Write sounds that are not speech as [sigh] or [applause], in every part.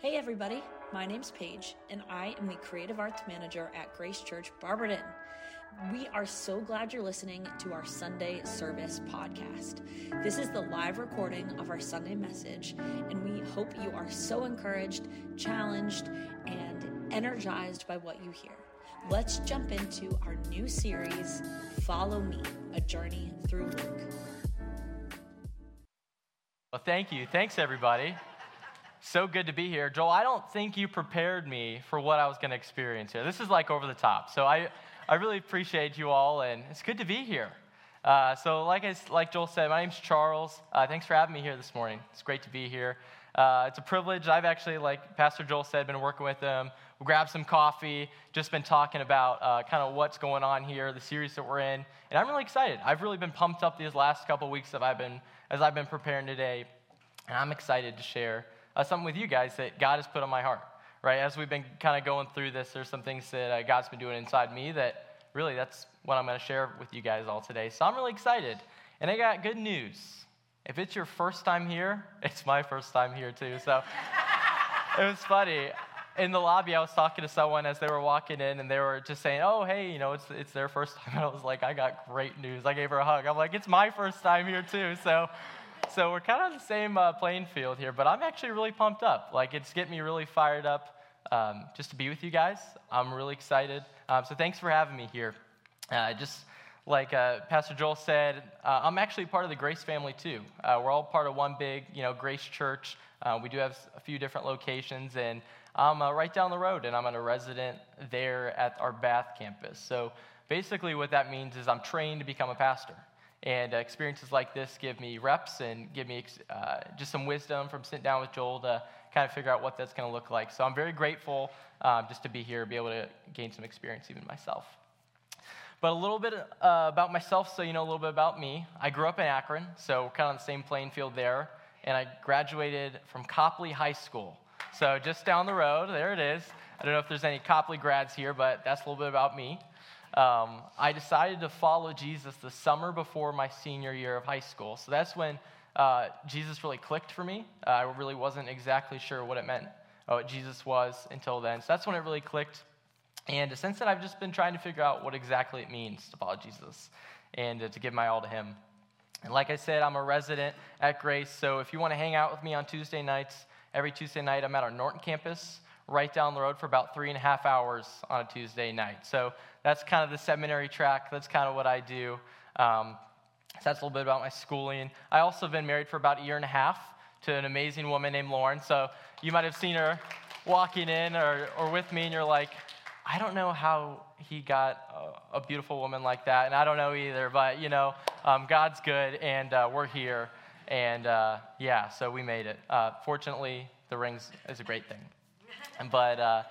Hey everybody, my name's Paige, and I am the Creative Arts Manager at Grace Church Barberton. We are so glad you're listening to our Sunday Service podcast. This is the live recording of our Sunday message, and we hope you are so encouraged, challenged, and energized by what you hear. Let's jump into our new series, Follow Me, a journey through Luke. Well, thank you. Thanks, everybody. So good to be here. Joel, I don't think you prepared me for what I was going to experience here. This is like over the top. So I, I really appreciate you all, and it's good to be here. Uh, so, like, I, like Joel said, my name's Charles. Uh, thanks for having me here this morning. It's great to be here. Uh, it's a privilege. I've actually, like Pastor Joel said, been working with them. We grabbed some coffee, just been talking about uh, kind of what's going on here, the series that we're in, and I'm really excited. I've really been pumped up these last couple weeks that I've been, as I've been preparing today, and I'm excited to share uh, something with you guys that God has put on my heart, right? As we've been kind of going through this, there's some things that uh, God's been doing inside me that really that's what I'm going to share with you guys all today. So I'm really excited. And I got good news. If it's your first time here, [laughs] it's my first time here too. So [laughs] it was funny. In the lobby, I was talking to someone as they were walking in, and they were just saying, "Oh, hey, you know, it's it's their first [laughs] time." And I was like, "I got great news." I gave her a hug. I'm like, "It's my first time here too." So so we're kind of on the same uh, playing field here, but I'm actually really pumped up. Like, it's getting me really fired up um, just to be with you guys. I'm really excited. Um, so thanks for having me here. Uh, just like uh, Pastor Joel said, uh, I'm actually part of the Grace family too. Uh, we're all part of one big, you know, Grace Church. Uh, we do have a few different locations, and I'm right down the road, and I'm a resident there at our Bath campus. So basically, what that means is I'm trained to become a pastor. And uh, experiences like this give me reps and give me uh, just some wisdom from sitting down with Joel to kind of figure out what that's going to look like. So I'm very grateful um, just to be here, be able to gain some experience even myself. But a little bit uh, about myself, so you know a little bit about me. I grew up in Akron, so we're kind of on the same playing field there. And I graduated from Copley High School. So just down the road, there it is. I don't know if there's any Copley grads here, but that's a little bit about me. Um, I decided to follow Jesus the summer before my senior year of high school. So that's when uh, Jesus really clicked for me. Uh, I really wasn't exactly sure what it meant, uh, what Jesus was until then. So that's when it really clicked. And since then, I've just been trying to figure out what exactly it means to follow Jesus and uh, to give my all to Him. And like I said, I'm a resident at Grace. So if you want to hang out with me on Tuesday nights, every Tuesday night, I'm at our Norton campus right down the road for about three and a half hours on a Tuesday night. So that's kind of the seminary track. That's kind of what I do. Um, so that's a little bit about my schooling. I also have been married for about a year and a half to an amazing woman named Lauren. So you might have seen her walking in or, or with me, and you're like, I don't know how he got a, a beautiful woman like that, and I don't know either, but you know, um, God's good, and uh, we're here. And uh, yeah, so we made it. Uh, fortunately, the rings is a great thing. But uh,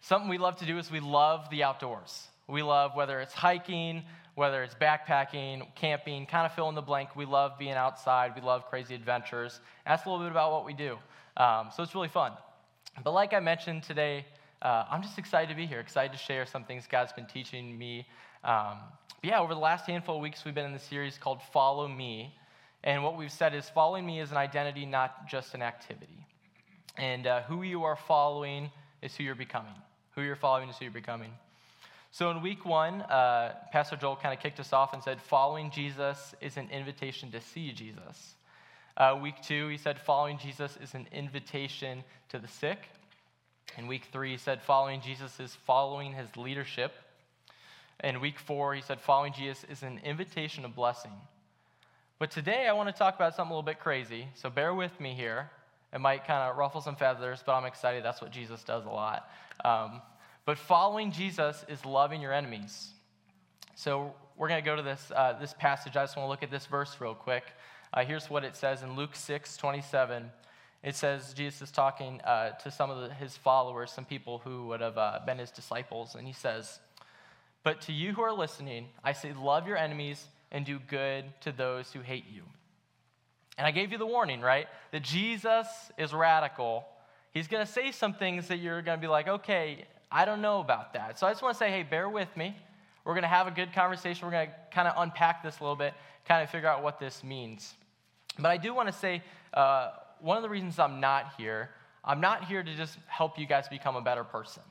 something we love to do is we love the outdoors. We love whether it's hiking, whether it's backpacking, camping, kind of fill in the blank. We love being outside. We love crazy adventures. That's a little bit about what we do. Um, so it's really fun. But like I mentioned today, uh, I'm just excited to be here, excited to share some things God's been teaching me. Um, yeah, over the last handful of weeks, we've been in the series called Follow Me. And what we've said is following me is an identity, not just an activity. And uh, who you are following is who you're becoming. Who you're following is who you're becoming. So in week one, uh, Pastor Joel kind of kicked us off and said, following Jesus is an invitation to see Jesus. Uh, week two, he said, following Jesus is an invitation to the sick. In week three, he said, following Jesus is following his leadership. In week four, he said, following Jesus is an invitation of blessing. But today, I want to talk about something a little bit crazy, so bear with me here. It might kind of ruffle some feathers, but I'm excited. That's what Jesus does a lot. Um, but following Jesus is loving your enemies. So we're going to go to this, uh, this passage. I just want to look at this verse real quick. Uh, here's what it says in Luke 6 27. It says Jesus is talking uh, to some of the, his followers, some people who would have uh, been his disciples, and he says, But to you who are listening, I say, love your enemies and do good to those who hate you. And I gave you the warning, right? That Jesus is radical. He's going to say some things that you're going to be like, okay, I don't know about that. So I just want to say, hey, bear with me. We're going to have a good conversation. We're going to kind of unpack this a little bit, kind of figure out what this means. But I do want to say uh, one of the reasons I'm not here, I'm not here to just help you guys become a better person.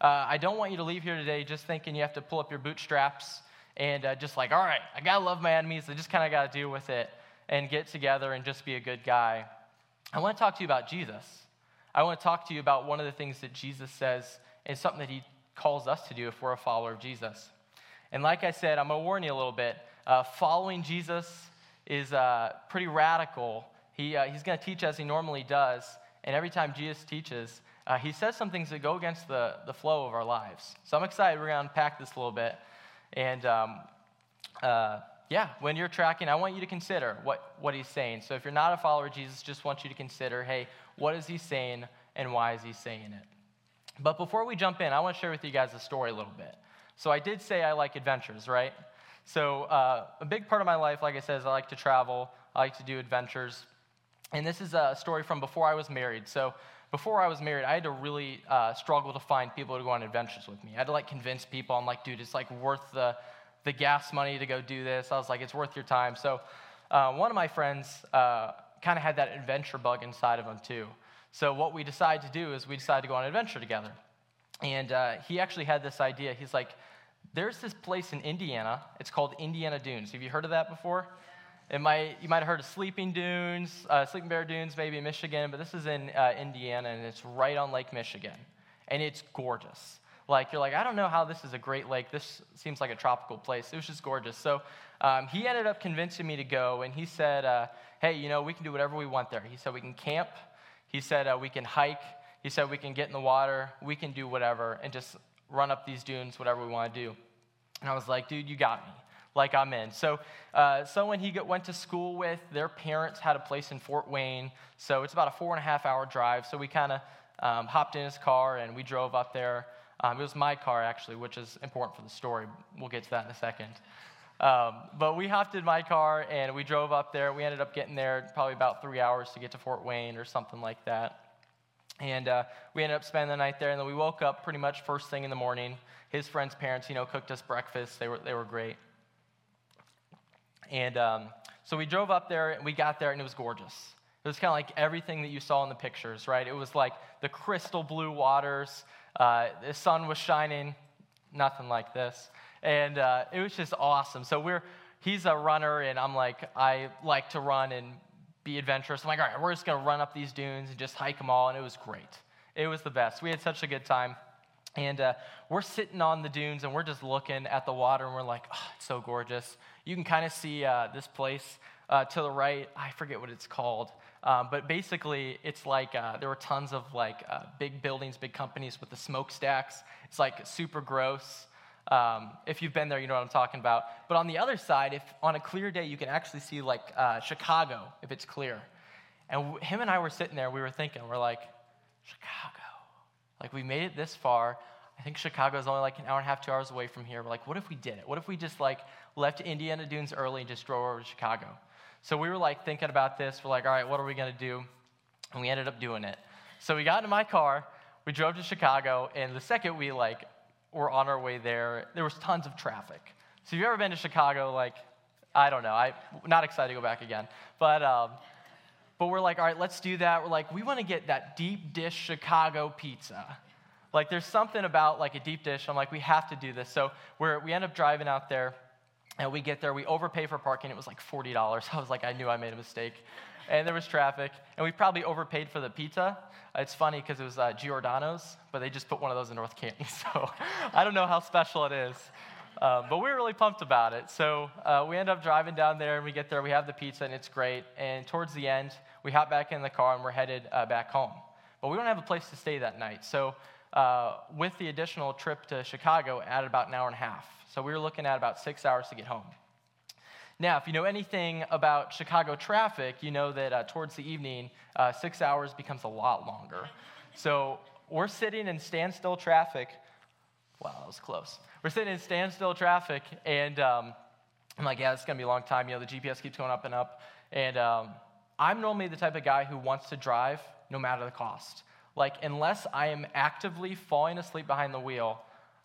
Uh, I don't want you to leave here today just thinking you have to pull up your bootstraps and uh, just like, all right, I gotta love my enemies. I just kind of gotta deal with it and get together and just be a good guy. I want to talk to you about Jesus. I want to talk to you about one of the things that Jesus says and something that he calls us to do if we're a follower of Jesus. And like I said, I'm going to warn you a little bit. Uh, following Jesus is uh, pretty radical. He, uh, he's going to teach as he normally does. And every time Jesus teaches, uh, he says some things that go against the, the flow of our lives. So I'm excited. We're going to unpack this a little bit. And um, uh, yeah, when you're tracking, I want you to consider what, what he's saying. So if you're not a follower of Jesus, just want you to consider hey, what is he saying and why is he saying it? But before we jump in, I want to share with you guys a story a little bit. So I did say I like adventures, right? So uh, a big part of my life, like I said, is I like to travel, I like to do adventures. And this is a story from before I was married. So before I was married, I had to really uh, struggle to find people to go on adventures with me. I had to like convince people. I'm like, dude, it's like worth the the gas money to go do this. I was like, it's worth your time. So uh, one of my friends uh, kind of had that adventure bug inside of him too. So what we decided to do is we decided to go on an adventure together. And uh, he actually had this idea. He's like, there's this place in Indiana. It's called Indiana Dunes. Have you heard of that before? It might, you might have heard of Sleeping Dunes, uh, Sleeping Bear Dunes, maybe in Michigan, but this is in uh, Indiana, and it's right on Lake Michigan. And it's gorgeous. Like, you're like, I don't know how this is a great lake. This seems like a tropical place. It was just gorgeous. So um, he ended up convincing me to go, and he said, uh, hey, you know, we can do whatever we want there. He said, we can camp. He said, uh, we can hike. He said, we can get in the water. We can do whatever and just run up these dunes, whatever we want to do. And I was like, dude, you got me. Like, I'm in. So, uh, someone he went to school with, their parents had a place in Fort Wayne. So, it's about a four and a half hour drive. So, we kind of um, hopped in his car and we drove up there. Um, it was my car, actually, which is important for the story. We'll get to that in a second. Um, but we hopped in my car and we drove up there. We ended up getting there probably about three hours to get to Fort Wayne or something like that. And uh, we ended up spending the night there. And then we woke up pretty much first thing in the morning. His friend's parents, you know, cooked us breakfast. They were, they were great. And um, so we drove up there and we got there and it was gorgeous. It was kind of like everything that you saw in the pictures, right? It was like the crystal blue waters. Uh, the sun was shining, nothing like this. And uh, it was just awesome. So we're, he's a runner, and I'm like, I like to run and be adventurous. I'm like, all right, we're just going to run up these dunes and just hike them all. And it was great. It was the best. We had such a good time. And uh, we're sitting on the dunes and we're just looking at the water and we're like, oh, it's so gorgeous. You can kind of see uh, this place uh, to the right. I forget what it's called. Um, but basically, it's like uh, there were tons of like uh, big buildings, big companies with the smokestacks. It's like super gross. Um, if you've been there, you know what I'm talking about. But on the other side, if on a clear day, you can actually see like uh, Chicago if it's clear. And w- him and I were sitting there, we were thinking, we're like, Chicago. Like we made it this far. I think Chicago is only like an hour and a half, two hours away from here. We're like, what if we did it? What if we just like left Indiana Dunes early and just drove over to Chicago? So we were like thinking about this. We're like, all right, what are we going to do? And we ended up doing it. So we got into my car, we drove to Chicago, and the second we like were on our way there, there was tons of traffic. So if you've ever been to Chicago, like, I don't know, I'm not excited to go back again. But, um, but we're like, all right, let's do that. We're like, we want to get that deep dish Chicago pizza. Like, there's something about like a deep dish. I'm like, we have to do this. So we're, we end up driving out there. And we get there, we overpay for parking. It was like $40. [laughs] I was like, I knew I made a mistake. And there was traffic. And we probably overpaid for the pizza. It's funny because it was uh, Giordano's, but they just put one of those in North Canton. [laughs] So I don't know how special it is. Um, but we were really pumped about it. So uh, we end up driving down there and we get there, we have the pizza and it's great. And towards the end, we hop back in the car and we're headed uh, back home. But we don't have a place to stay that night. So uh, with the additional trip to Chicago, added about an hour and a half. So we were looking at about six hours to get home. Now, if you know anything about Chicago traffic, you know that uh, towards the evening, uh, six hours becomes a lot longer. So we're sitting in standstill traffic. Wow, that was close. We're sitting in standstill traffic, and um, I'm like, yeah, it's gonna be a long time. You know, the GPS keeps going up and up. And um, I'm normally the type of guy who wants to drive no matter the cost. Like, unless I am actively falling asleep behind the wheel,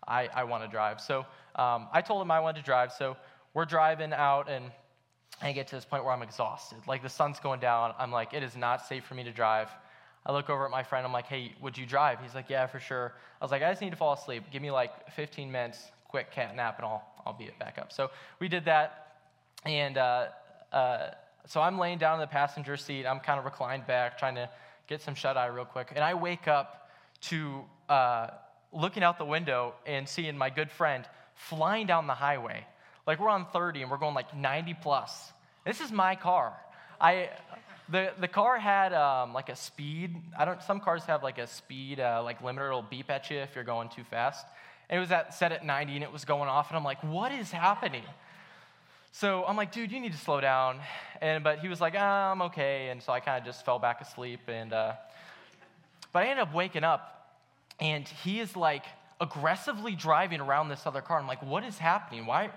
I, I want to drive. So um, I told him I wanted to drive. So we're driving out, and I get to this point where I'm exhausted. Like, the sun's going down. I'm like, it is not safe for me to drive. I look over at my friend. I'm like, hey, would you drive? He's like, yeah, for sure. I was like, I just need to fall asleep. Give me like 15 minutes, quick cat nap, and I'll, I'll be back up. So we did that. And uh, uh, so I'm laying down in the passenger seat. I'm kind of reclined back, trying to get some shut eye real quick. And I wake up to uh, looking out the window and seeing my good friend flying down the highway. Like we're on 30 and we're going like 90 plus. This is my car. I, the, the car had um, like a speed. I don't. Some cars have like a speed uh, like limiter. It'll beep at you if you're going too fast. And it was at, set at 90 and it was going off. And I'm like, what is happening? So I'm like, dude, you need to slow down. And but he was like, ah, I'm okay. And so I kind of just fell back asleep. And uh, but I ended up waking up, and he is like aggressively driving around this other car. I'm like, what is happening? Why?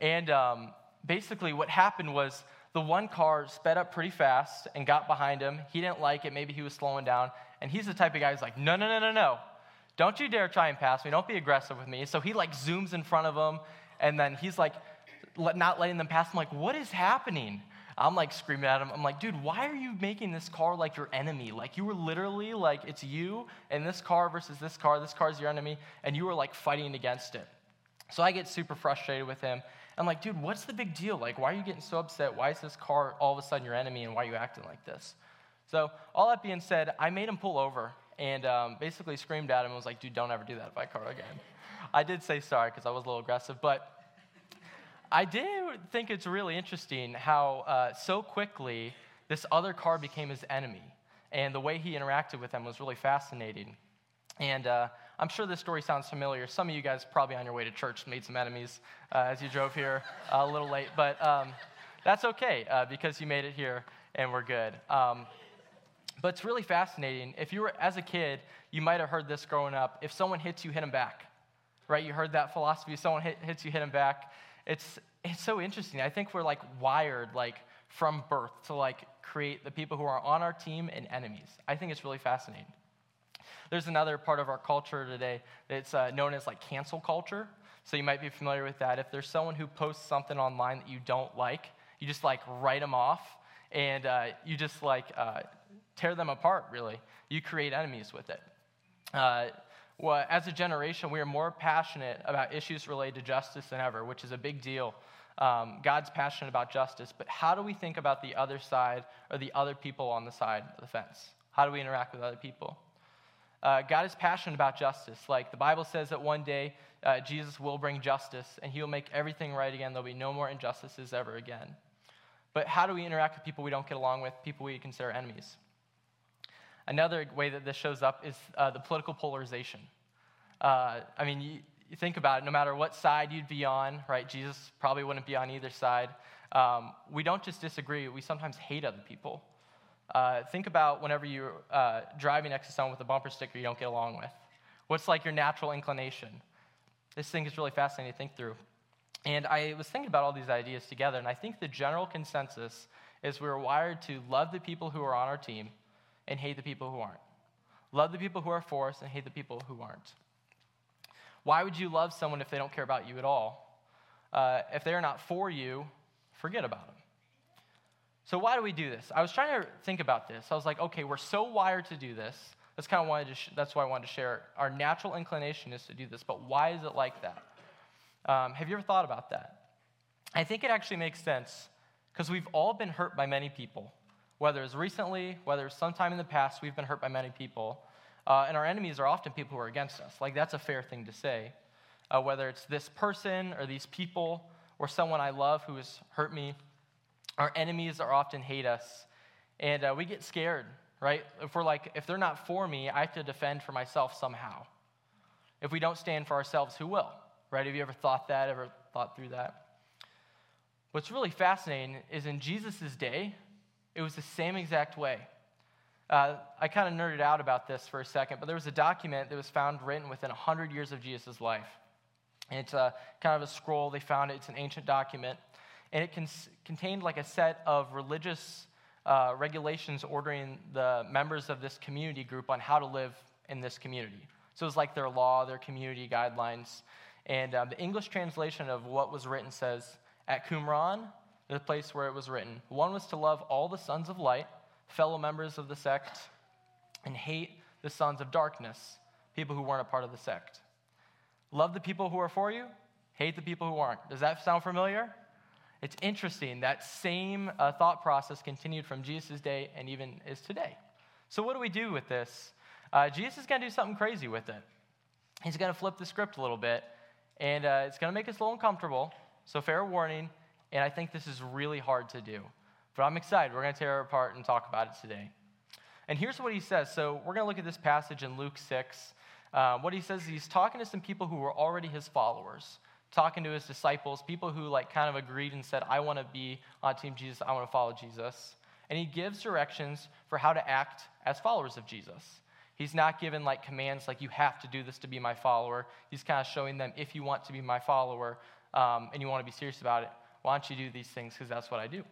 And um, basically, what happened was the one car sped up pretty fast and got behind him. He didn't like it. Maybe he was slowing down. And he's the type of guy who's like, no, no, no, no, no. Don't you dare try and pass me. Don't be aggressive with me. So he like zooms in front of him. And then he's like, not letting them pass. I'm like, what is happening? I'm like screaming at him. I'm like, dude, why are you making this car like your enemy? Like, you were literally like, it's you and this car versus this car. This car is your enemy. And you were like fighting against it. So I get super frustrated with him. I'm like, dude, what's the big deal? Like, why are you getting so upset? Why is this car all of a sudden your enemy and why are you acting like this? So, all that being said, I made him pull over and um, basically screamed at him and was like, dude, don't ever do that my car again. I did say sorry because I was a little aggressive, but I did think it's really interesting how uh, so quickly this other car became his enemy. And the way he interacted with them was really fascinating. And uh, I'm sure this story sounds familiar. Some of you guys probably on your way to church made some enemies uh, as you drove here uh, a little late, but um, that's okay uh, because you made it here and we're good. Um, but it's really fascinating. If you were, as a kid, you might have heard this growing up. If someone hits you, hit them back, right? You heard that philosophy. If someone hit, hits you, hit them back. It's, it's so interesting. I think we're like wired, like from birth, to like create the people who are on our team and enemies. I think it's really fascinating. There's another part of our culture today that's uh, known as like cancel culture. So you might be familiar with that. If there's someone who posts something online that you don't like, you just like write them off and uh, you just like uh, tear them apart, really. You create enemies with it. Well, as a generation, we are more passionate about issues related to justice than ever, which is a big deal. Um, God's passionate about justice, but how do we think about the other side or the other people on the side of the fence? How do we interact with other people? Uh, God is passionate about justice. Like the Bible says that one day uh, Jesus will bring justice and he will make everything right again. There'll be no more injustices ever again. But how do we interact with people we don't get along with, people we consider enemies? Another way that this shows up is uh, the political polarization. Uh, I mean, you, you, think about it, no matter what side you'd be on, right? Jesus probably wouldn't be on either side. Um, we don't just disagree, we sometimes hate other people. Uh, think about whenever you're uh, driving next to someone with a bumper sticker you don't get along with. What's like your natural inclination? This thing is really fascinating to think through. And I was thinking about all these ideas together, and I think the general consensus is we're wired to love the people who are on our team and hate the people who aren't. Love the people who are for us and hate the people who aren't. Why would you love someone if they don't care about you at all? Uh, if they're not for you, forget about them. So why do we do this? I was trying to think about this. I was like, okay, we're so wired to do this. That's kind of why sh- that's why I wanted to share. Our natural inclination is to do this, but why is it like that? Um, have you ever thought about that? I think it actually makes sense because we've all been hurt by many people, whether it's recently, whether it's sometime in the past, we've been hurt by many people. Uh, and our enemies are often people who are against us. Like, that's a fair thing to say. Uh, whether it's this person or these people or someone I love who has hurt me our enemies are often hate us, and uh, we get scared, right? If we're like, if they're not for me, I have to defend for myself somehow. If we don't stand for ourselves, who will? Right? Have you ever thought that, ever thought through that? What's really fascinating is in Jesus' day, it was the same exact way. Uh, I kind of nerded out about this for a second, but there was a document that was found written within 100 years of Jesus' life. And it's a, kind of a scroll. They found it. It's an ancient document and it cons- contained like a set of religious uh, regulations ordering the members of this community group on how to live in this community. So it was like their law, their community guidelines. And um, the English translation of what was written says, At Qumran, the place where it was written, one was to love all the sons of light, fellow members of the sect, and hate the sons of darkness, people who weren't a part of the sect. Love the people who are for you, hate the people who aren't. Does that sound familiar? It's interesting. That same uh, thought process continued from Jesus' day and even is today. So, what do we do with this? Uh, Jesus is going to do something crazy with it. He's going to flip the script a little bit, and uh, it's going to make us a little uncomfortable. So, fair warning. And I think this is really hard to do. But I'm excited. We're going to tear it apart and talk about it today. And here's what he says. So, we're going to look at this passage in Luke 6. Uh, what he says, he's talking to some people who were already his followers talking to his disciples, people who like kind of agreed and said, I want to be on Team Jesus, I want to follow Jesus. And he gives directions for how to act as followers of Jesus. He's not given like commands like, you have to do this to be my follower. He's kind of showing them, if you want to be my follower um, and you want to be serious about it, why don't you do these things? Because that's what I do.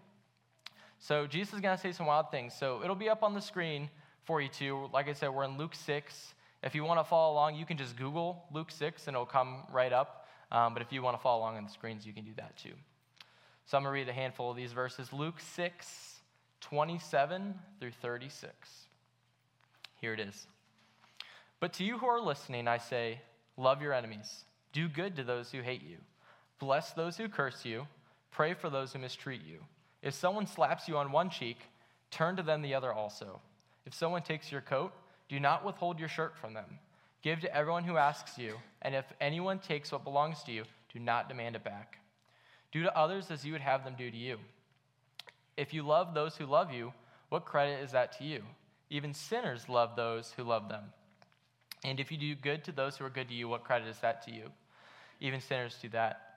So Jesus is going to say some wild things. So it'll be up on the screen for you too. Like I said, we're in Luke 6. If you want to follow along, you can just Google Luke 6 and it'll come right up. Um, but if you want to follow along on the screens, you can do that too. So I'm going to read a handful of these verses Luke 6, 27 through 36. Here it is. But to you who are listening, I say, love your enemies, do good to those who hate you, bless those who curse you, pray for those who mistreat you. If someone slaps you on one cheek, turn to them the other also. If someone takes your coat, do not withhold your shirt from them. Give to everyone who asks you, and if anyone takes what belongs to you, do not demand it back. Do to others as you would have them do to you. If you love those who love you, what credit is that to you? Even sinners love those who love them. And if you do good to those who are good to you, what credit is that to you? Even sinners do that.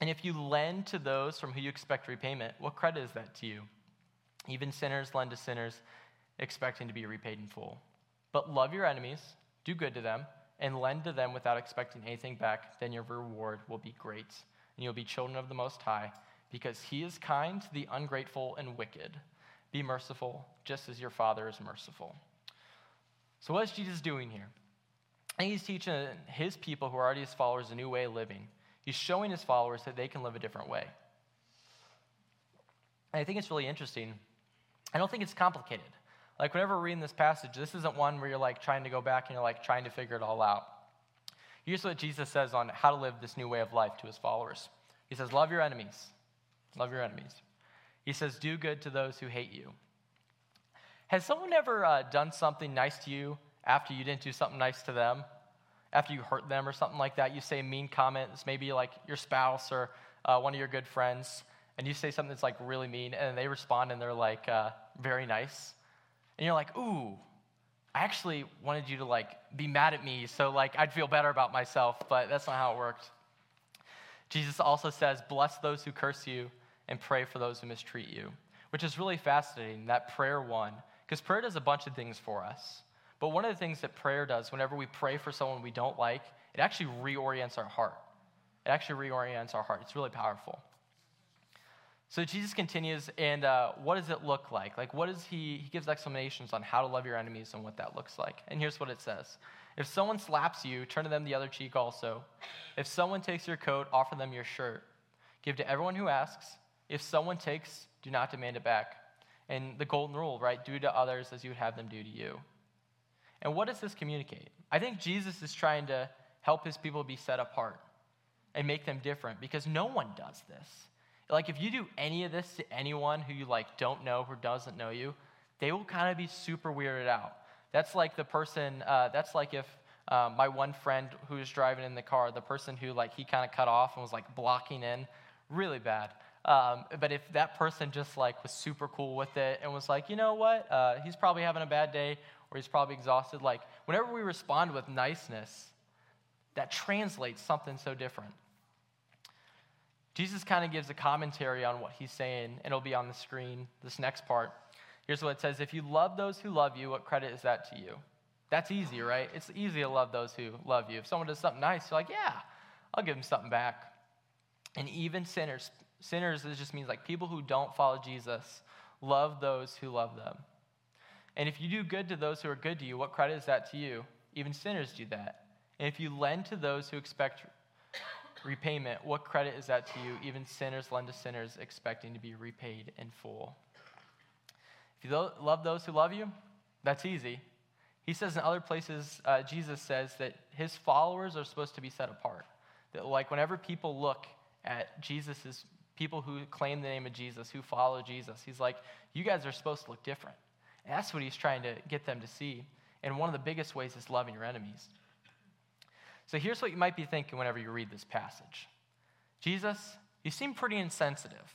And if you lend to those from who you expect repayment, what credit is that to you? Even sinners lend to sinners, expecting to be repaid in full. But love your enemies do good to them, and lend to them without expecting anything back, then your reward will be great, and you'll be children of the Most High, because He is kind to the ungrateful and wicked. Be merciful, just as your Father is merciful. So, what is Jesus doing here? Think he's teaching his people who are already his followers a new way of living. He's showing his followers that they can live a different way. And I think it's really interesting. I don't think it's complicated. Like, whenever we're reading this passage, this isn't one where you're like trying to go back and you're like trying to figure it all out. Here's what Jesus says on how to live this new way of life to his followers He says, Love your enemies. Love your enemies. He says, Do good to those who hate you. Has someone ever uh, done something nice to you after you didn't do something nice to them? After you hurt them or something like that? You say mean comments, maybe like your spouse or uh, one of your good friends, and you say something that's like really mean, and they respond and they're like, uh, very nice. And you're like, ooh, I actually wanted you to like be mad at me so like I'd feel better about myself, but that's not how it worked. Jesus also says, bless those who curse you and pray for those who mistreat you, which is really fascinating, that prayer one, because prayer does a bunch of things for us. But one of the things that prayer does, whenever we pray for someone we don't like, it actually reorients our heart. It actually reorients our heart. It's really powerful. So Jesus continues, and uh, what does it look like? Like, what does he, he gives explanations on how to love your enemies and what that looks like. And here's what it says If someone slaps you, turn to them the other cheek also. If someone takes your coat, offer them your shirt. Give to everyone who asks. If someone takes, do not demand it back. And the golden rule, right? Do to others as you would have them do to you. And what does this communicate? I think Jesus is trying to help his people be set apart and make them different because no one does this. Like if you do any of this to anyone who you like don't know, or doesn't know you, they will kind of be super weirded out. That's like the person. Uh, that's like if um, my one friend who was driving in the car, the person who like he kind of cut off and was like blocking in, really bad. Um, but if that person just like was super cool with it and was like, you know what, uh, he's probably having a bad day or he's probably exhausted. Like whenever we respond with niceness, that translates something so different. Jesus kind of gives a commentary on what he's saying, and it'll be on the screen, this next part. Here's what it says If you love those who love you, what credit is that to you? That's easy, right? It's easy to love those who love you. If someone does something nice, you're like, yeah, I'll give them something back. And even sinners, sinners, it just means like people who don't follow Jesus, love those who love them. And if you do good to those who are good to you, what credit is that to you? Even sinners do that. And if you lend to those who expect repayment, what credit is that to you? Even sinners lend to sinners, expecting to be repaid in full. If you love those who love you, that's easy. He says in other places, uh, Jesus says that his followers are supposed to be set apart. That, like, whenever people look at Jesus' people who claim the name of Jesus, who follow Jesus, he's like, you guys are supposed to look different. And that's what he's trying to get them to see. And one of the biggest ways is loving your enemies. So here's what you might be thinking whenever you read this passage Jesus, you seem pretty insensitive.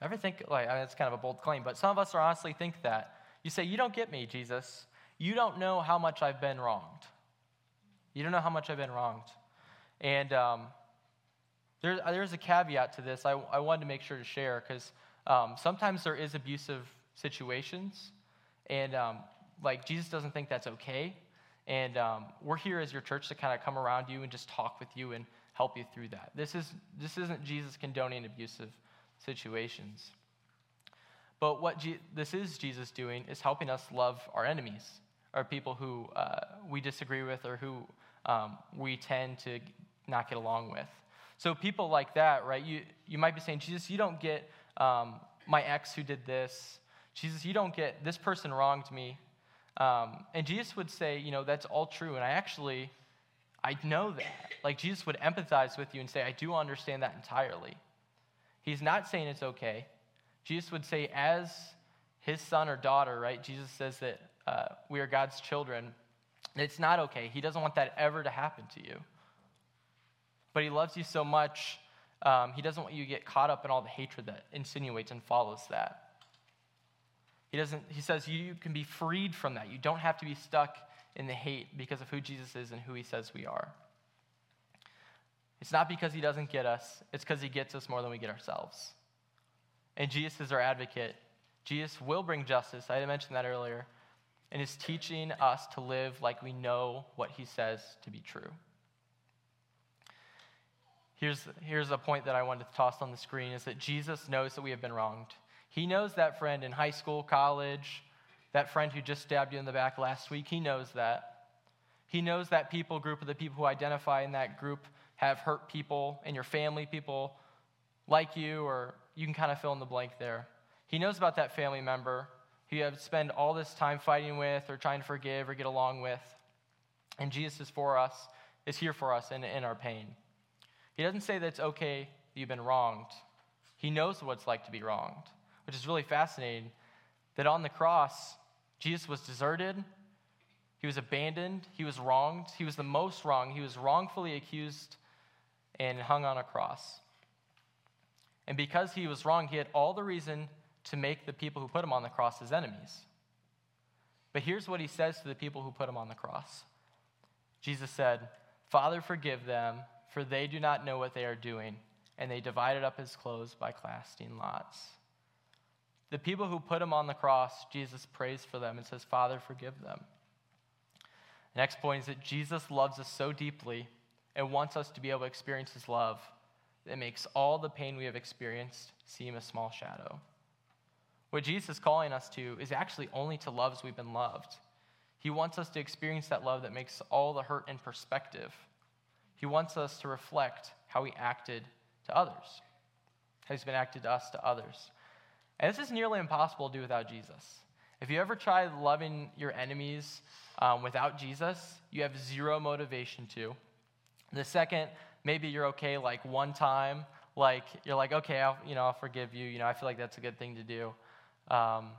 Ever think, like, I mean, it's kind of a bold claim, but some of us are honestly think that. You say, You don't get me, Jesus. You don't know how much I've been wronged. You don't know how much I've been wronged. And um, there, there's a caveat to this I, I wanted to make sure to share because um, sometimes there is abusive situations, and um, like Jesus doesn't think that's okay. And um, we're here as your church to kind of come around you and just talk with you and help you through that. This, is, this isn't Jesus condoning abusive situations. But what G- this is Jesus doing is helping us love our enemies, or people who uh, we disagree with or who um, we tend to not get along with. So people like that, right? You, you might be saying, Jesus, you don't get um, my ex who did this. Jesus, you don't get this person wronged me. Um, and Jesus would say, you know, that's all true. And I actually, I know that. Like Jesus would empathize with you and say, I do understand that entirely. He's not saying it's okay. Jesus would say, as his son or daughter, right? Jesus says that uh, we are God's children. It's not okay. He doesn't want that ever to happen to you. But he loves you so much, um, he doesn't want you to get caught up in all the hatred that insinuates and follows that. He, doesn't, he says you can be freed from that. You don't have to be stuck in the hate because of who Jesus is and who he says we are. It's not because he doesn't get us, it's because he gets us more than we get ourselves. And Jesus is our advocate. Jesus will bring justice. I mentioned that earlier. And is teaching us to live like we know what he says to be true. Here's, here's a point that I wanted to toss on the screen is that Jesus knows that we have been wronged. He knows that friend in high school, college, that friend who just stabbed you in the back last week. He knows that. He knows that people group of the people who identify in that group have hurt people in your family, people like you, or you can kind of fill in the blank there. He knows about that family member who you have spend all this time fighting with or trying to forgive or get along with. And Jesus is for us, is here for us in, in our pain. He doesn't say that it's okay that you've been wronged. He knows what it's like to be wronged, which is really fascinating. That on the cross, Jesus was deserted, he was abandoned, he was wronged, he was the most wronged, he was wrongfully accused and hung on a cross. And because he was wrong, he had all the reason to make the people who put him on the cross his enemies. But here's what he says to the people who put him on the cross Jesus said, Father, forgive them, for they do not know what they are doing. And they divided up his clothes by casting lots. The people who put him on the cross, Jesus prays for them and says, Father, forgive them. The next point is that Jesus loves us so deeply and wants us to be able to experience his love that makes all the pain we have experienced seem a small shadow. What Jesus is calling us to is actually only to love as we've been loved. He wants us to experience that love that makes all the hurt in perspective. He wants us to reflect how he acted to others, how he's been acted to us to others. And this is nearly impossible to do without Jesus. If you ever try loving your enemies um, without Jesus, you have zero motivation to. The second, maybe you're okay like one time, like you're like, okay, I'll, you know, I'll forgive you. You know, I feel like that's a good thing to do. Um,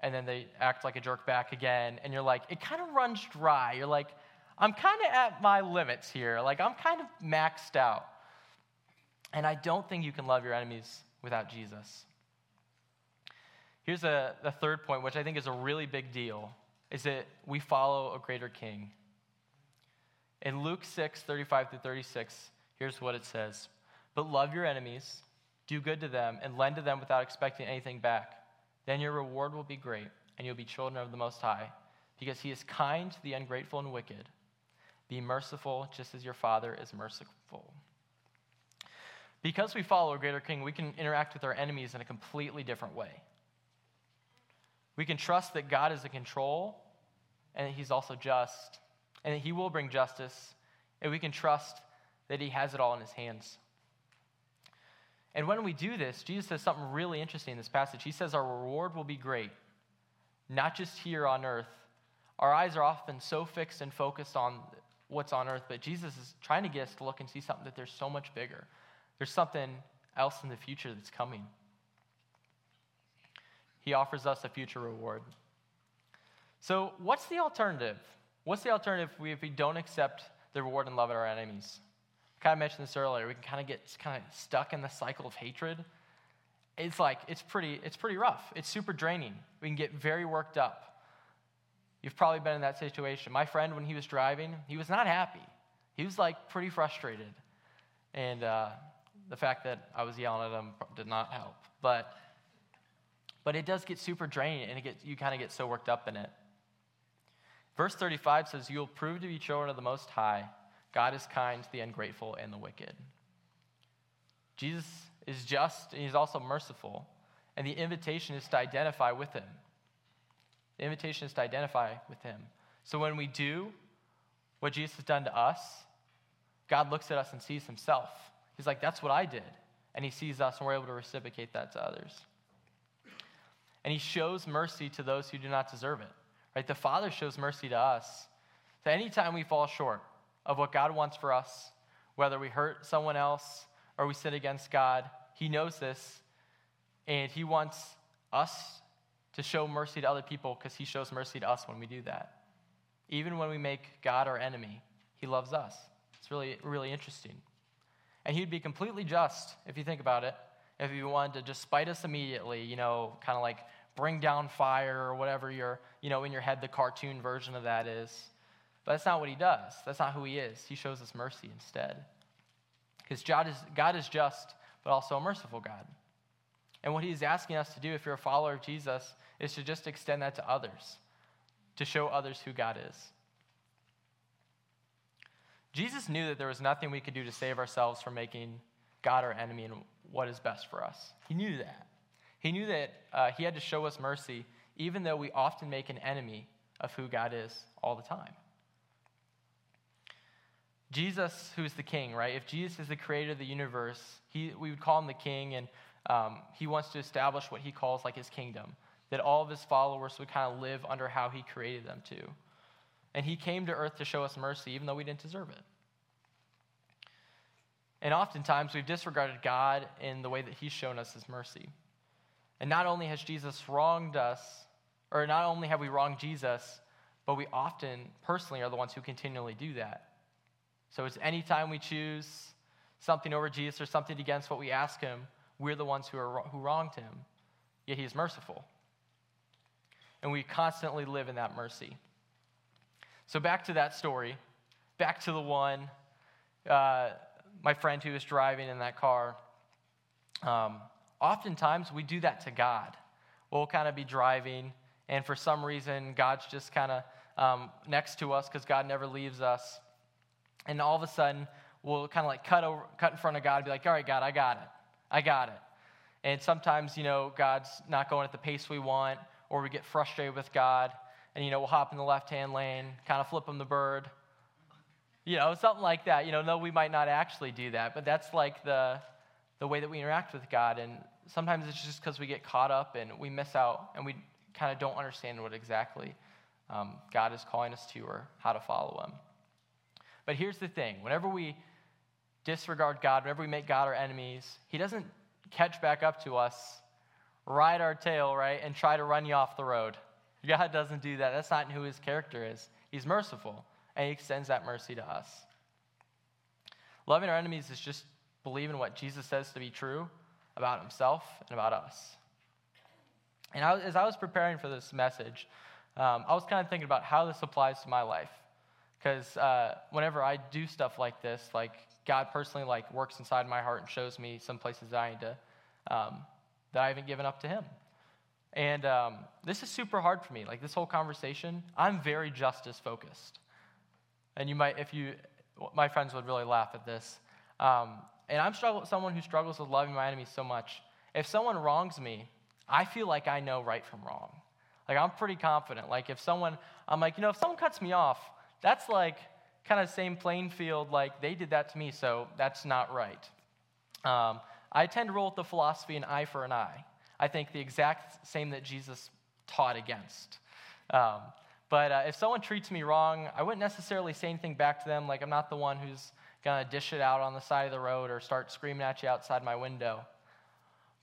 and then they act like a jerk back again, and you're like, it kind of runs dry. You're like, I'm kind of at my limits here. Like, I'm kind of maxed out. And I don't think you can love your enemies without Jesus. Here's a, the third point, which I think is a really big deal, is that we follow a greater king. In Luke 6, 35 through 36, here's what it says But love your enemies, do good to them, and lend to them without expecting anything back. Then your reward will be great, and you'll be children of the Most High, because he is kind to the ungrateful and wicked. Be merciful, just as your Father is merciful. Because we follow a greater king, we can interact with our enemies in a completely different way. We can trust that God is in control and he's also just and that He will bring justice, and we can trust that He has it all in His hands. And when we do this, Jesus says something really interesting in this passage. He says our reward will be great, not just here on earth. Our eyes are often so fixed and focused on what's on earth, but Jesus is trying to get us to look and see something that there's so much bigger. There's something else in the future that's coming. He offers us a future reward. So, what's the alternative? What's the alternative if we, if we don't accept the reward and love of our enemies? I kind of mentioned this earlier. We can kind of get kind of stuck in the cycle of hatred. It's like it's pretty it's pretty rough. It's super draining. We can get very worked up. You've probably been in that situation. My friend, when he was driving, he was not happy. He was like pretty frustrated, and uh, the fact that I was yelling at him did not help. But but it does get super draining, and it gets, you kind of get so worked up in it. Verse 35 says, You'll prove to be children of the Most High. God is kind to the ungrateful and the wicked. Jesus is just, and he's also merciful. And the invitation is to identify with him. The invitation is to identify with him. So when we do what Jesus has done to us, God looks at us and sees himself. He's like, That's what I did. And he sees us, and we're able to reciprocate that to others. And he shows mercy to those who do not deserve it. Right? The Father shows mercy to us. So anytime we fall short of what God wants for us, whether we hurt someone else or we sin against God, He knows this, and He wants us to show mercy to other people because He shows mercy to us when we do that. Even when we make God our enemy, He loves us. It's really, really interesting. And He'd be completely just, if you think about it, if He wanted to just spite us immediately, you know, kind of like bring down fire or whatever your, you know, in your head the cartoon version of that is. But that's not what he does. That's not who he is. He shows us mercy instead. Because God is, God is just, but also a merciful God. And what he's asking us to do, if you're a follower of Jesus, is to just extend that to others, to show others who God is. Jesus knew that there was nothing we could do to save ourselves from making God our enemy and what is best for us. He knew that. He knew that uh, he had to show us mercy, even though we often make an enemy of who God is all the time. Jesus, who's the king, right? If Jesus is the creator of the universe, he, we would call him the king, and um, he wants to establish what he calls like his kingdom, that all of his followers would kind of live under how he created them to. And he came to earth to show us mercy, even though we didn't deserve it. And oftentimes we've disregarded God in the way that he's shown us his mercy. And not only has Jesus wronged us, or not only have we wronged Jesus, but we often personally are the ones who continually do that. So it's anytime we choose something over Jesus or something against what we ask him, we're the ones who, are, who wronged him. Yet he is merciful. And we constantly live in that mercy. So back to that story, back to the one, uh, my friend who was driving in that car. Um, oftentimes we do that to God. We'll kind of be driving, and for some reason, God's just kind of um, next to us because God never leaves us. And all of a sudden, we'll kind of like cut, over, cut in front of God and be like, all right, God, I got it. I got it. And sometimes, you know, God's not going at the pace we want, or we get frustrated with God, and, you know, we'll hop in the left hand lane, kind of flip him the bird. You know, something like that. You know, no, we might not actually do that, but that's like the, the way that we interact with God. And sometimes it's just because we get caught up and we miss out and we kind of don't understand what exactly um, God is calling us to or how to follow Him. But here's the thing whenever we disregard God, whenever we make God our enemies, He doesn't catch back up to us, ride our tail, right, and try to run you off the road. God doesn't do that. That's not who His character is. He's merciful, and He extends that mercy to us. Loving our enemies is just believe in what Jesus says to be true about himself and about us. And I, as I was preparing for this message, um, I was kind of thinking about how this applies to my life. Because uh, whenever I do stuff like this, like God personally like works inside my heart and shows me some places that I need to, um, that I haven't given up to Him. And um, this is super hard for me. Like this whole conversation, I'm very justice focused. And you might, if you, my friends would really laugh at this. And I'm struggle, someone who struggles with loving my enemies so much. If someone wrongs me, I feel like I know right from wrong. Like I'm pretty confident. Like if someone, I'm like, you know, if someone cuts me off, that's like kind of same playing field. Like they did that to me, so that's not right. Um, I tend to roll with the philosophy an eye for an eye. I think the exact same that Jesus taught against. Um, But uh, if someone treats me wrong, I wouldn't necessarily say anything back to them. Like, I'm not the one who's going to dish it out on the side of the road or start screaming at you outside my window.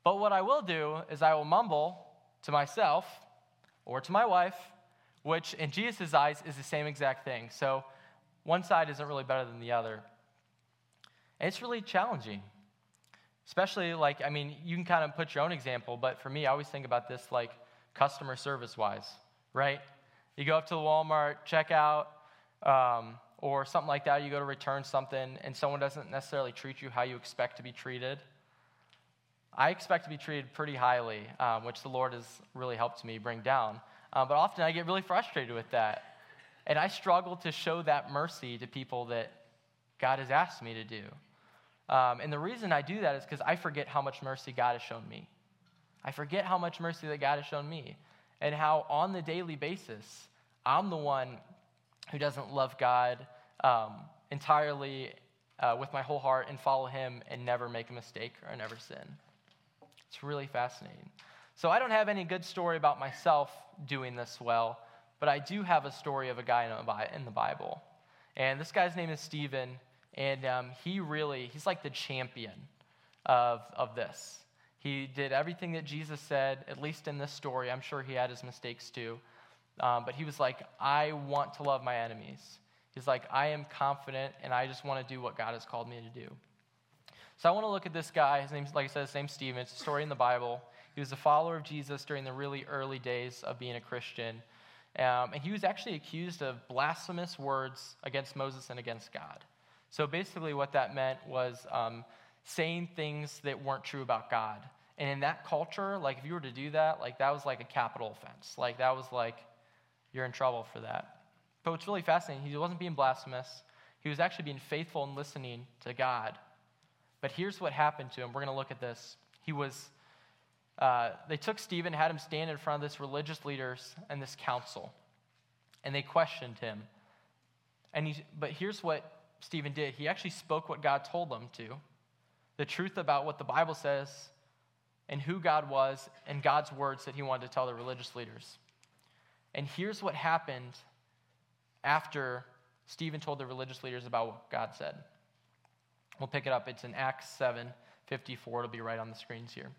But what I will do is I will mumble to myself or to my wife, which in Jesus' eyes is the same exact thing. So one side isn't really better than the other. And it's really challenging. Especially, like, I mean, you can kind of put your own example, but for me, I always think about this like customer service wise, right? You go up to the Walmart, checkout, um, or something like that, you go to return something, and someone doesn't necessarily treat you how you expect to be treated. I expect to be treated pretty highly, um, which the Lord has really helped me bring down. Uh, but often I get really frustrated with that. And I struggle to show that mercy to people that God has asked me to do. Um, and the reason I do that is because I forget how much mercy God has shown me. I forget how much mercy that God has shown me and how on the daily basis, I'm the one who doesn't love God um, entirely uh, with my whole heart and follow Him and never make a mistake or never sin. It's really fascinating. So I don't have any good story about myself doing this well, but I do have a story of a guy in the Bible. And this guy's name is Stephen. And um, he really, he's like the champion of, of this. He did everything that Jesus said, at least in this story. I'm sure he had his mistakes too. Um, but he was like, I want to love my enemies. He's like, I am confident and I just want to do what God has called me to do. So I want to look at this guy. His name's, like I said, his name's Stephen. It's a story in the Bible. He was a follower of Jesus during the really early days of being a Christian. Um, and he was actually accused of blasphemous words against Moses and against God. So basically, what that meant was um, saying things that weren't true about God. And in that culture, like if you were to do that, like that was like a capital offense. Like that was like you're in trouble for that. But what's really fascinating, he wasn't being blasphemous. He was actually being faithful and listening to God. But here's what happened to him. We're going to look at this. He was, uh, they took Stephen, had him stand in front of this religious leaders and this council, and they questioned him. And he, but here's what Stephen did he actually spoke what God told him to the truth about what the Bible says and who God was and God's words that he wanted to tell the religious leaders. And here's what happened after Stephen told the religious leaders about what God said. We'll pick it up. It's in Acts 7 54. It'll be right on the screens here.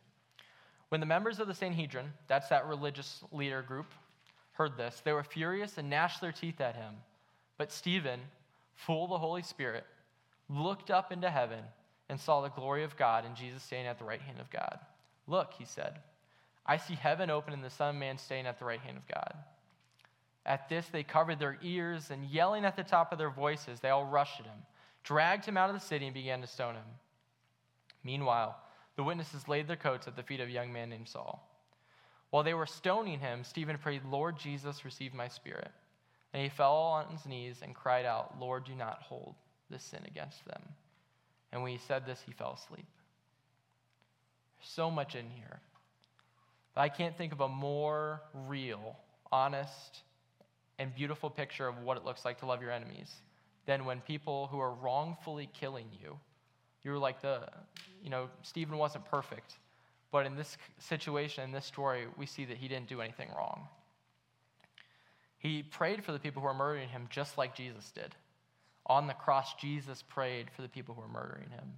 When the members of the Sanhedrin, that's that religious leader group, heard this, they were furious and gnashed their teeth at him. But Stephen, full of the Holy Spirit, looked up into heaven and saw the glory of God and Jesus standing at the right hand of God. Look, he said, I see heaven open and the Son of Man standing at the right hand of God. At this, they covered their ears and yelling at the top of their voices, they all rushed at him, dragged him out of the city, and began to stone him. Meanwhile, the witnesses laid their coats at the feet of a young man named Saul. While they were stoning him, Stephen prayed, Lord Jesus, receive my spirit. And he fell on his knees and cried out, Lord, do not hold this sin against them. And when he said this, he fell asleep. There's so much in here. But I can't think of a more real, honest, and beautiful picture of what it looks like to love your enemies than when people who are wrongfully killing you, you're like the, you know, Stephen wasn't perfect. But in this situation, in this story, we see that he didn't do anything wrong. He prayed for the people who were murdering him just like Jesus did. On the cross, Jesus prayed for the people who were murdering him.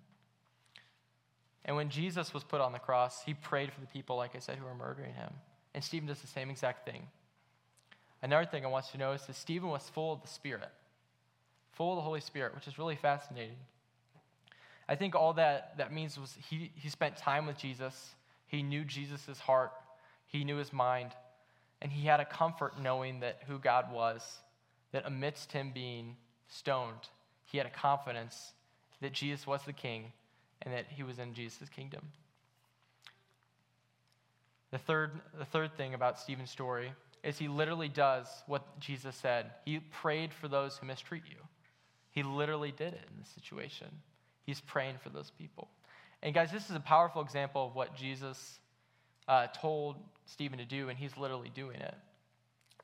And when Jesus was put on the cross, he prayed for the people, like I said, who were murdering him. And Stephen does the same exact thing. Another thing I want you to notice is that Stephen was full of the Spirit, full of the Holy Spirit, which is really fascinating. I think all that that means was he, he spent time with Jesus. He knew Jesus' heart, he knew his mind, and he had a comfort knowing that who God was, that amidst him being stoned, he had a confidence that Jesus was the king and that he was in Jesus' kingdom. The third, the third thing about Stephen's story is he literally does what Jesus said. He prayed for those who mistreat you. He literally did it in this situation. He's praying for those people. And guys, this is a powerful example of what Jesus uh, told Stephen to do, and he's literally doing it.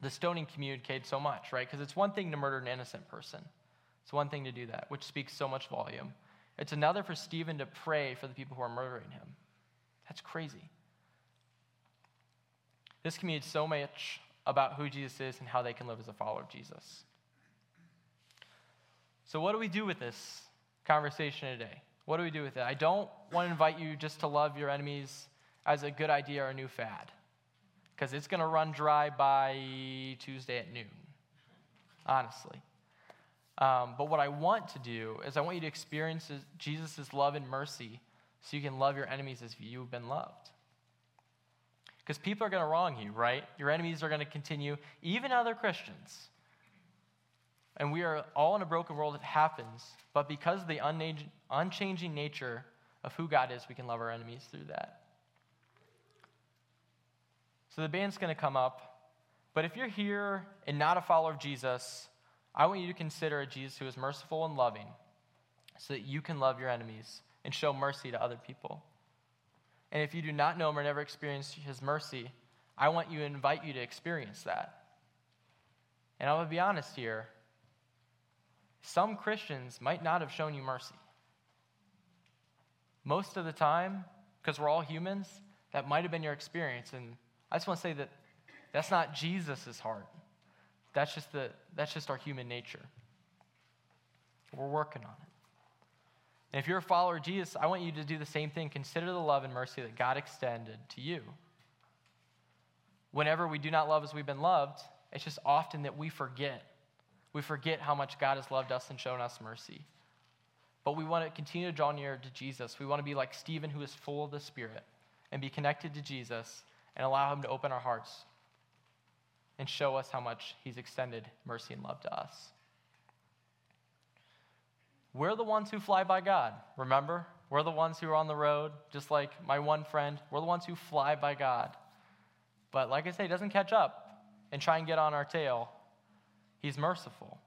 The stoning communicated so much, right? Because it's one thing to murder an innocent person, it's one thing to do that, which speaks so much volume. It's another for Stephen to pray for the people who are murdering him. That's crazy. This communicates so much about who Jesus is and how they can live as a follower of Jesus. So, what do we do with this conversation today? What do we do with it? I don't want to invite you just to love your enemies as a good idea or a new fad, because it's going to run dry by Tuesday at noon, honestly. Um, but what I want to do is I want you to experience Jesus' love and mercy so you can love your enemies as you've been loved. Because people are going to wrong you, right? Your enemies are going to continue, even other Christians. And we are all in a broken world. It happens. But because of the unchanging nature of who God is, we can love our enemies through that. So the band's going to come up. But if you're here and not a follower of Jesus, I want you to consider a Jesus who is merciful and loving so that you can love your enemies and show mercy to other people. And if you do not know him or never experienced his mercy, I want you to invite you to experience that. And I'm going to be honest here. Some Christians might not have shown you mercy. Most of the time, because we're all humans, that might have been your experience. And I just want to say that that's not Jesus' heart. That's just, the, that's just our human nature. We're working on it. And if you're a follower of Jesus, I want you to do the same thing. Consider the love and mercy that God extended to you. Whenever we do not love as we've been loved, it's just often that we forget. We forget how much God has loved us and shown us mercy. But we want to continue to draw near to Jesus. We want to be like Stephen, who is full of the Spirit, and be connected to Jesus and allow Him to open our hearts and show us how much He's extended mercy and love to us. We're the ones who fly by God, remember? We're the ones who are on the road, just like my one friend. We're the ones who fly by God. But like I say, he doesn't catch up and try and get on our tail. He's merciful.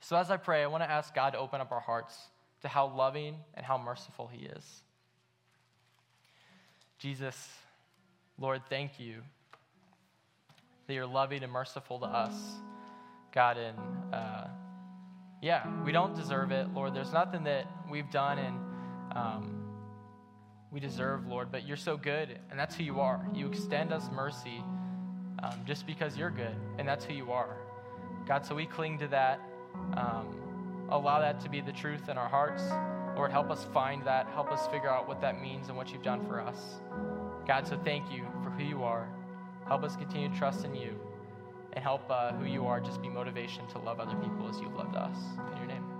So as I pray, I want to ask God to open up our hearts to how loving and how merciful He is. Jesus, Lord, thank you that you're loving and merciful to us, God, and uh, yeah, we don't deserve it, Lord. There's nothing that we've done and um, we deserve, Lord, but you're so good, and that's who you are. You extend us mercy um, just because you're good, and that's who you are. God, so we cling to that. Um, allow that to be the truth in our hearts. Lord, help us find that. Help us figure out what that means and what you've done for us. God, so thank you for who you are. Help us continue to trust in you and help uh, who you are just be motivation to love other people as you've loved us. In your name, amen.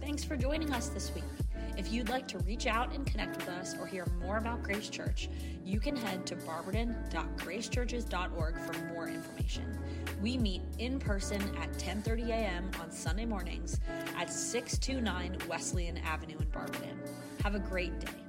Thanks for joining us this week. If you'd like to reach out and connect with us or hear more about Grace Church, you can head to barberton.gracechurches.org for more information. We meet in person at 10:30 a.m. on Sunday mornings at 629 Wesleyan Avenue in Barberton. Have a great day.